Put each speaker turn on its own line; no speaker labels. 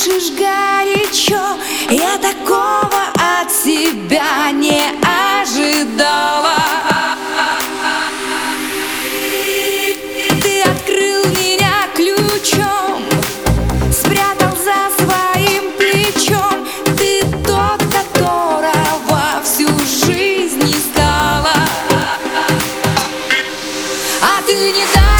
дышишь горячо? Я такого от себя не ожидала. Ты открыл меня ключом Спрятал за своим плечом. Ты тот, которого всю жизнь не стала. А ты не дал